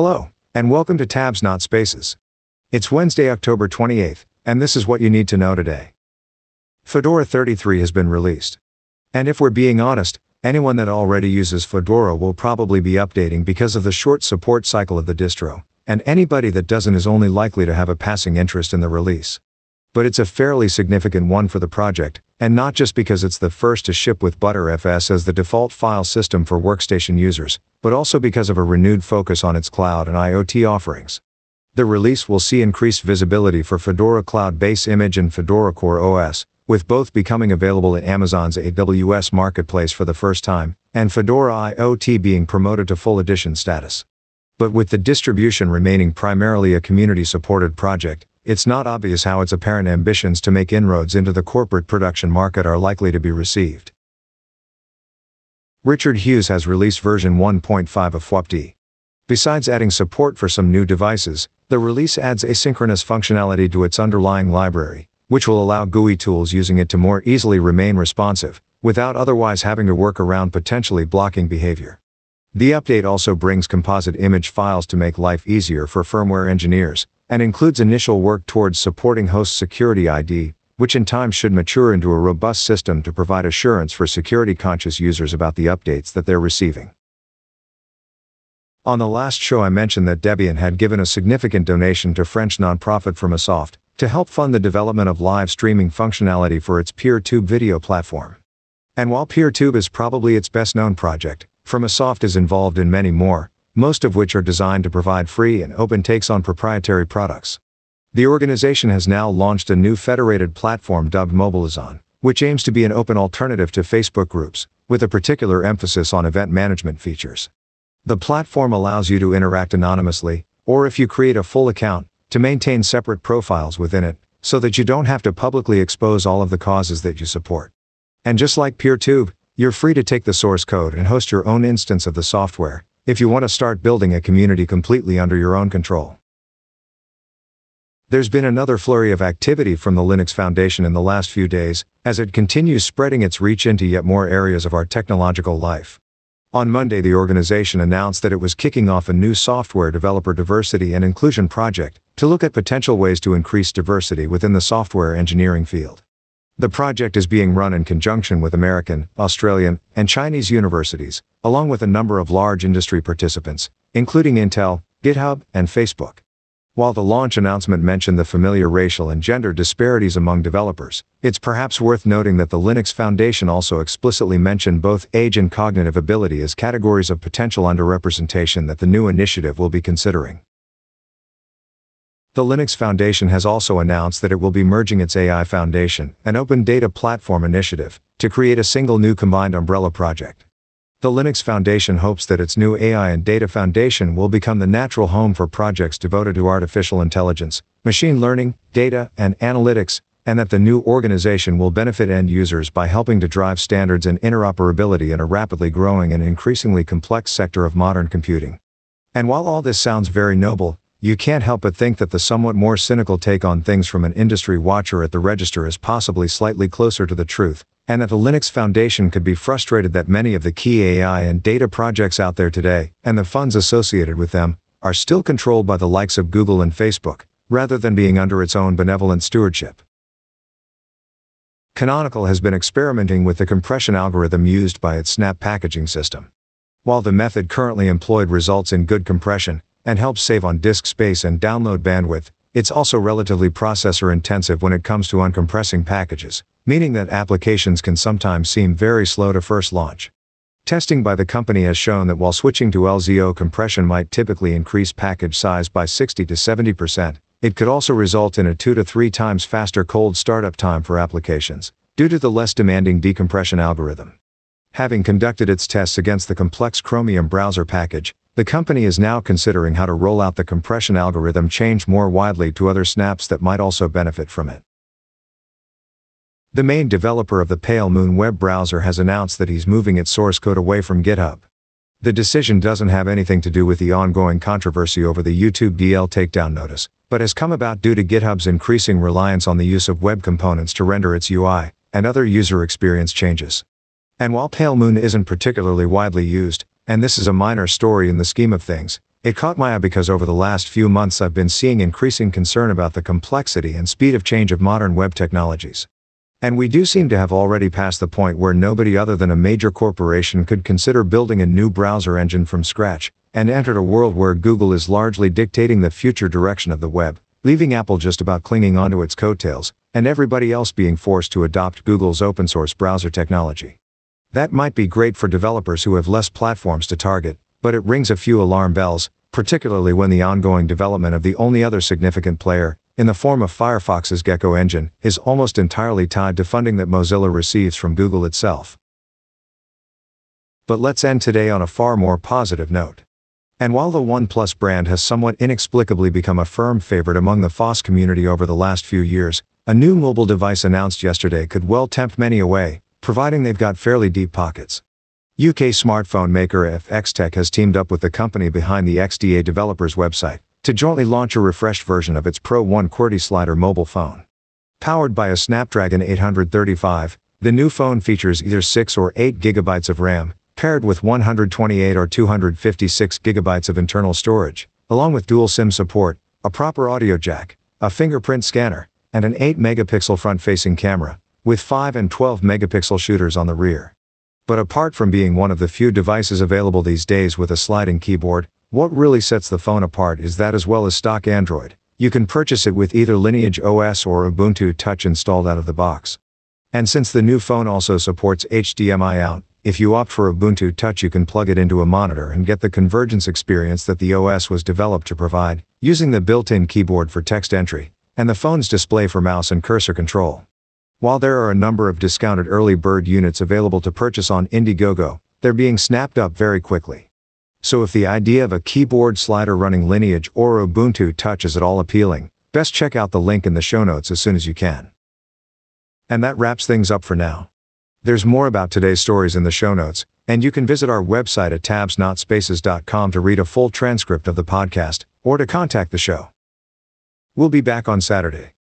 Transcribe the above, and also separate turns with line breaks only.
Hello, and welcome to Tabs Not Spaces. It's Wednesday, October 28th, and this is what you need to know today. Fedora 33 has been released. And if we're being honest, anyone that already uses Fedora will probably be updating because of the short support cycle of the distro, and anybody that doesn't is only likely to have a passing interest in the release. But it's a fairly significant one for the project, and not just because it's the first to ship with Btrfs as the default file system for workstation users, but also because of a renewed focus on its cloud and IoT offerings. The release will see increased visibility for Fedora Cloud Base Image and Fedora Core OS, with both becoming available in Amazon's AWS marketplace for the first time, and Fedora IoT being promoted to full edition status. But with the distribution remaining primarily a community supported project, it's not obvious how its apparent ambitions to make inroads into the corporate production market are likely to be received. Richard Hughes has released version 1.5 of fwupd. Besides adding support for some new devices, the release adds asynchronous functionality to its underlying library, which will allow GUI tools using it to more easily remain responsive, without otherwise having to work around potentially blocking behavior. The update also brings composite image files to make life easier for firmware engineers, and includes initial work towards supporting host security ID, which in time should mature into a robust system to provide assurance for security-conscious users about the updates that they're receiving. On the last show I mentioned that Debian had given a significant donation to French nonprofit Framasoft to help fund the development of live streaming functionality for its PeerTube video platform. And while PeerTube is probably its best known project, Framasoft is involved in many more, most of which are designed to provide free and open takes on proprietary products. The organization has now launched a new federated platform dubbed Mobilizon, which aims to be an open alternative to Facebook groups, with a particular emphasis on event management features. The platform allows you to interact anonymously, or if you create a full account, to maintain separate profiles within it, so that you don't have to publicly expose all of the causes that you support. And just like PeerTube, you're free to take the source code and host your own instance of the software, if you want to start building a community completely under your own control. There's been another flurry of activity from the Linux Foundation in the last few days, as it continues spreading its reach into yet more areas of our technological life. On Monday, the organization announced that it was kicking off a new software developer diversity and inclusion project to look at potential ways to increase diversity within the software engineering field. The project is being run in conjunction with American, Australian, and Chinese universities, along with a number of large industry participants, including Intel, GitHub, and Facebook. While the launch announcement mentioned the familiar racial and gender disparities among developers, it's perhaps worth noting that the Linux Foundation also explicitly mentioned both age and cognitive ability as categories of potential underrepresentation that the new initiative will be considering. The Linux Foundation has also announced that it will be merging its AI Foundation, an open data platform initiative, to create a single new combined umbrella project. The Linux Foundation hopes that its new AI and Data Foundation will become the natural home for projects devoted to artificial intelligence, machine learning, data, and analytics, and that the new organization will benefit end users by helping to drive standards and interoperability in a rapidly growing and increasingly complex sector of modern computing. And while all this sounds very noble, you can't help but think that the somewhat more cynical take on things from an industry watcher at the register is possibly slightly closer to the truth, and that the Linux Foundation could be frustrated that many of the key AI and data projects out there today, and the funds associated with them, are still controlled by the likes of Google and Facebook, rather than being under its own benevolent stewardship. Canonical has been experimenting with the compression algorithm used by its Snap packaging system. While the method currently employed results in good compression, and helps save on disk space and download bandwidth, it's also relatively processor intensive when it comes to uncompressing packages, meaning that applications can sometimes seem very slow to first launch. Testing by the company has shown that while switching to LZO compression might typically increase package size by 60 to 70%, it could also result in a 2 to 3 times faster cold startup time for applications, due to the less demanding decompression algorithm. Having conducted its tests against the complex Chromium browser package, the company is now considering how to roll out the compression algorithm change more widely to other snaps that might also benefit from it. The main developer of the Pale Moon web browser has announced that he's moving its source code away from GitHub. The decision doesn't have anything to do with the ongoing controversy over the YouTube DL takedown notice, but has come about due to GitHub's increasing reliance on the use of web components to render its UI and other user experience changes. And while Pale Moon isn't particularly widely used, And this is a minor story in the scheme of things. It caught my eye because over the last few months I've been seeing increasing concern about the complexity and speed of change of modern web technologies. And we do seem to have already passed the point where nobody other than a major corporation could consider building a new browser engine from scratch, and entered a world where Google is largely dictating the future direction of the web, leaving Apple just about clinging onto its coattails, and everybody else being forced to adopt Google's open source browser technology. That might be great for developers who have less platforms to target, but it rings a few alarm bells, particularly when the ongoing development of the only other significant player, in the form of Firefox's Gecko engine, is almost entirely tied to funding that Mozilla receives from Google itself. But let's end today on a far more positive note. And while the OnePlus brand has somewhat inexplicably become a firm favorite among the FOSS community over the last few years, a new mobile device announced yesterday could well tempt many away, providing they've got fairly deep pockets. UK smartphone maker F(x)tec has teamed up with the company behind the XDA developers website, to jointly launch a refreshed version of its Pro 1 QWERTY slider mobile phone. Powered by a Snapdragon 835, the new phone features either 6 or 8 gigabytes of RAM, paired with 128 or 256 gigabytes of internal storage, along with dual SIM support, a proper audio jack, a fingerprint scanner, and an 8 megapixel front-facing camera, with 5 and 12 megapixel shooters on the rear. But apart from being one of the few devices available these days with a sliding keyboard, what really sets the phone apart is that as well as stock Android, you can purchase it with either Lineage OS or Ubuntu Touch installed out of the box. And since the new phone also supports HDMI out, if you opt for Ubuntu Touch you can plug it into a monitor and get the convergence experience that the OS was developed to provide, using the built-in keyboard for text entry, and the phone's display for mouse and cursor control. While there are a number of discounted early bird units available to purchase on Indiegogo, they're being snapped up very quickly. So if the idea of a keyboard slider running Lineage or Ubuntu Touch is at all appealing, best check out the link in the show notes as soon as you can. And that wraps things up for now. There's more about today's stories in the show notes, and you can visit our website at tabsnotspaces.com to read a full transcript of the podcast, or to contact the show. We'll be back on Saturday.